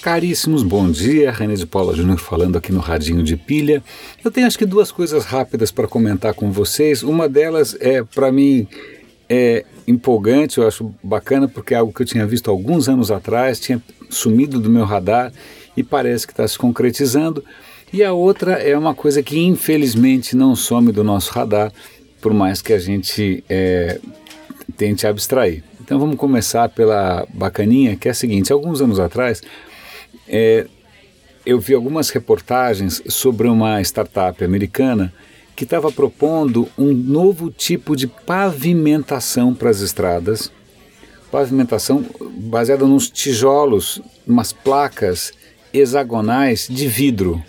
Caríssimos, bom dia. René de Paula Júnior falando aqui no Radinho de Pilha. Eu tenho acho que duas coisas rápidas para comentar com vocês. Uma delas é, para mim, é empolgante, eu acho bacana, porque é algo que eu tinha visto alguns anos atrás, tinha sumido do meu radar e parece que está se concretizando. E a outra é uma coisa que infelizmente não some do nosso radar, por mais que a gente é, tente abstrair. Então vamos começar pela bacaninha, que é a seguinte: alguns anos atrás é, eu vi algumas reportagens sobre uma startup americana que estava propondo um novo tipo de pavimentação para as estradas, pavimentação baseada nos tijolos, umas placas hexagonais de vidro.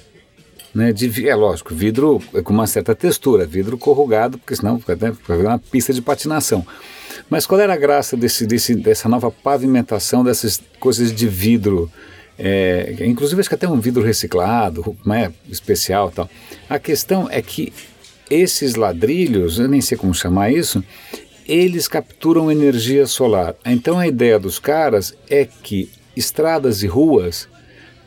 Né, de, é lógico, vidro com uma certa textura, vidro corrugado, porque senão fica, fica uma pista de patinação. Mas qual era a graça desse, desse, dessa nova pavimentação, dessas coisas de vidro? É, inclusive acho que até um vidro reciclado, né, especial tal. A questão é que esses ladrilhos, eu nem sei como chamar isso, eles capturam energia solar. Então a ideia dos caras é que estradas e ruas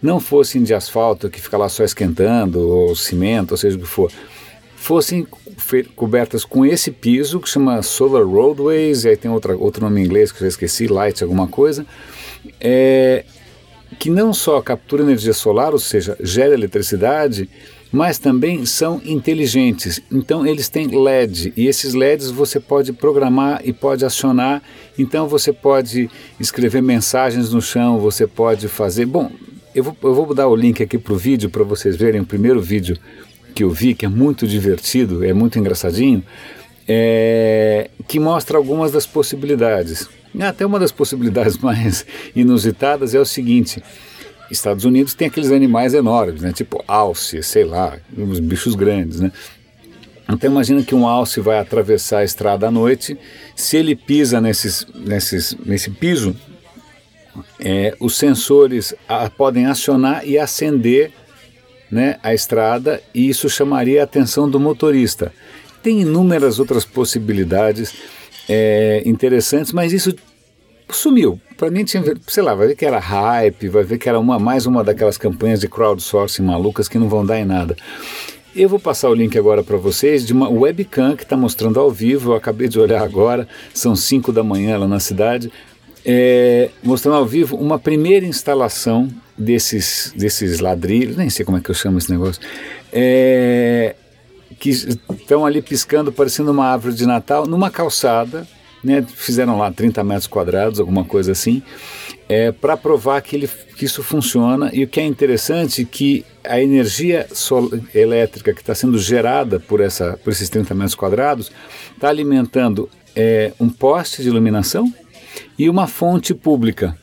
não fossem de asfalto que fica lá só esquentando, ou cimento, ou seja o que for, fossem cobertas com esse piso que chama Solar Roadways, e aí tem outra, outro nome em inglês que eu já esqueci, Light alguma coisa, é, que não só captura energia solar, ou seja, gera eletricidade, mas também são inteligentes. Então eles têm LED e esses LEDs você pode programar e pode acionar. Então você pode escrever mensagens no chão, você pode fazer. Bom, eu vou, eu vou dar o link aqui para o vídeo para vocês verem o primeiro vídeo que eu vi, que é muito divertido, é muito engraçadinho, é, que mostra algumas das possibilidades. Até uma das possibilidades mais inusitadas é o seguinte: Estados Unidos tem aqueles animais enormes, né? Tipo alce, sei lá, uns bichos grandes, né? Então imagina que um alce vai atravessar a estrada à noite, se ele pisa nesses, nesses, nesse piso, é, os sensores a, podem acionar e acender né, a estrada e isso chamaria a atenção do motorista. Tem inúmeras outras possibilidades é, interessantes, mas isso sumiu. Para mim tinha, sei lá, vai ver que era hype, vai ver que era uma mais uma daquelas campanhas de crowdsourcing malucas que não vão dar em nada. Eu vou passar o link agora para vocês de uma webcam que está mostrando ao vivo. Eu acabei de olhar agora, são 5 da manhã lá na cidade é, mostrando ao vivo uma primeira instalação desses, desses ladrilhos, nem sei como é que eu chamo esse negócio, é, que estão ali piscando, parecendo uma árvore de Natal, numa calçada, né, fizeram lá 30 metros quadrados, alguma coisa assim, é, para provar que, ele, que isso funciona. E o que é interessante é que a energia elétrica que está sendo gerada por, essa, por esses 30 metros quadrados está alimentando é, um poste de iluminação, e uma fonte pública.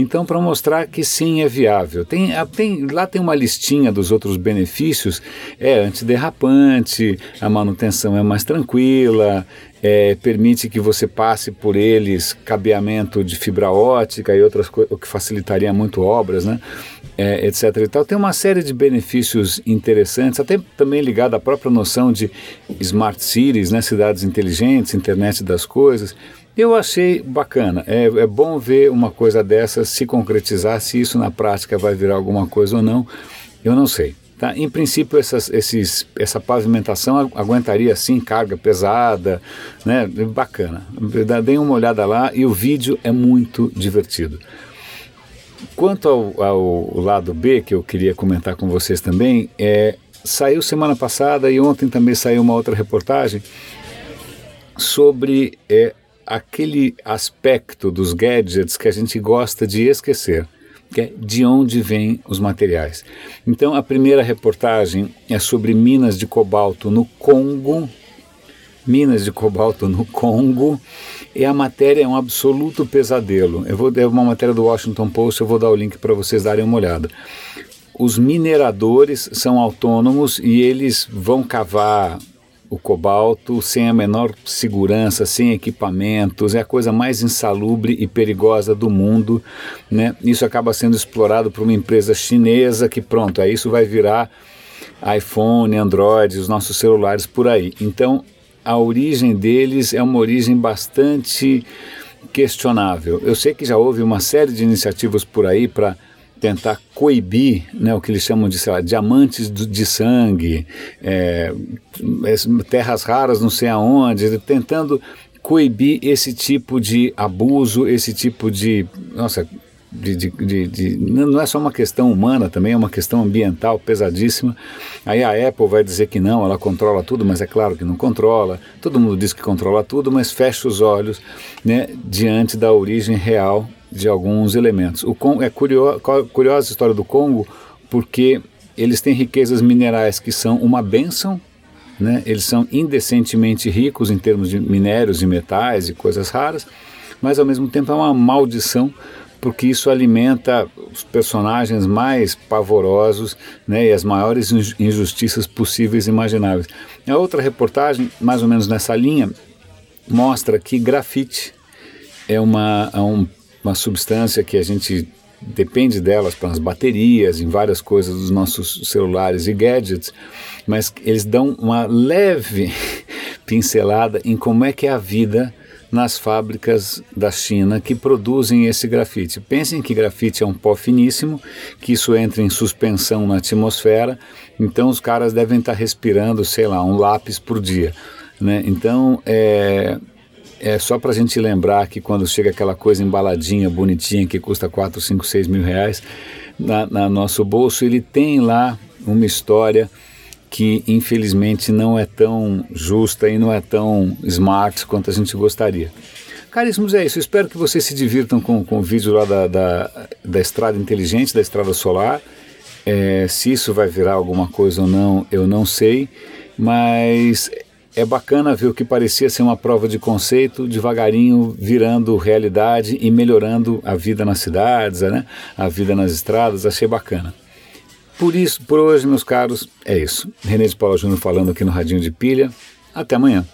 Então, para mostrar que sim é viável. Tem, tem, lá tem uma listinha dos outros benefícios: é antiderrapante, a manutenção é mais tranquila, é, permite que você passe por eles cabeamento de fibra ótica e outras coisas, o que facilitaria muito obras, né? É, etc. E tal. Tem uma série de benefícios interessantes, até também ligado à própria noção de smart cities, né? cidades inteligentes, internet das coisas. Eu achei bacana. É, é bom ver uma coisa dessa se concretizar, se isso na prática vai virar alguma coisa ou não, eu não sei. Tá? Em princípio, essas, esses, essa pavimentação aguentaria sim carga pesada, né? bacana. Deem uma olhada lá e o vídeo é muito divertido. Quanto ao, ao lado B, que eu queria comentar com vocês também, é, saiu semana passada e ontem também saiu uma outra reportagem sobre é, aquele aspecto dos gadgets que a gente gosta de esquecer, que é de onde vêm os materiais. Então, a primeira reportagem é sobre minas de cobalto no Congo. Minas de cobalto no Congo, e a matéria é um absoluto pesadelo. Eu vou dar uma matéria do Washington Post, eu vou dar o link para vocês darem uma olhada os mineradores são autônomos e eles vão cavar o cobalto sem a menor segurança, sem equipamentos, é a coisa mais insalubre e perigosa do mundo. Né? Isso acaba sendo explorado por uma empresa chinesa que, pronto, aí isso vai virar iPhone, Android, os nossos celulares por aí. Então, a origem deles é uma origem bastante questionável. Eu sei que já houve uma série de iniciativas por aí para tentar coibir né, o que eles chamam de sei lá, diamantes de sangue, é, terras raras não sei aonde, tentando coibir esse tipo de abuso, esse tipo de. Nossa, de, de, de, não é só uma questão humana, também é uma questão ambiental pesadíssima. Aí a Apple vai dizer que não, ela controla tudo, mas é claro que não controla. Todo mundo diz que controla tudo, mas fecha os olhos né, diante da origem real de alguns elementos. O Congo, é curio, curiosa a história do Congo, porque eles têm riquezas minerais que são uma bênção, né? eles são indecentemente ricos em termos de minérios e metais e coisas raras, mas ao mesmo tempo é uma maldição porque isso alimenta os personagens mais pavorosos né, e as maiores injustiças possíveis e imagináveis. A outra reportagem, mais ou menos nessa linha, mostra que grafite é uma, é um, uma substância que a gente depende delas para as baterias, em várias coisas dos nossos celulares e gadgets, mas eles dão uma leve pincelada em como é que é a vida nas fábricas da China que produzem esse grafite. Pensem que grafite é um pó finíssimo, que isso entra em suspensão na atmosfera, então os caras devem estar respirando, sei lá, um lápis por dia. Né? Então, é, é só para a gente lembrar que quando chega aquela coisa embaladinha, bonitinha, que custa 4, 5, 6 mil reais na, na nosso bolso, ele tem lá uma história que infelizmente não é tão justa e não é tão smart quanto a gente gostaria. Caríssimos, é isso. Espero que vocês se divirtam com, com o vídeo lá da, da, da estrada inteligente, da estrada solar. É, se isso vai virar alguma coisa ou não, eu não sei, mas é bacana ver o que parecia ser uma prova de conceito, devagarinho virando realidade e melhorando a vida nas cidades, né? a vida nas estradas. Achei bacana. Por isso, por hoje, meus caros, é isso. René de Paula Júnior falando aqui no Radinho de Pilha. Até amanhã.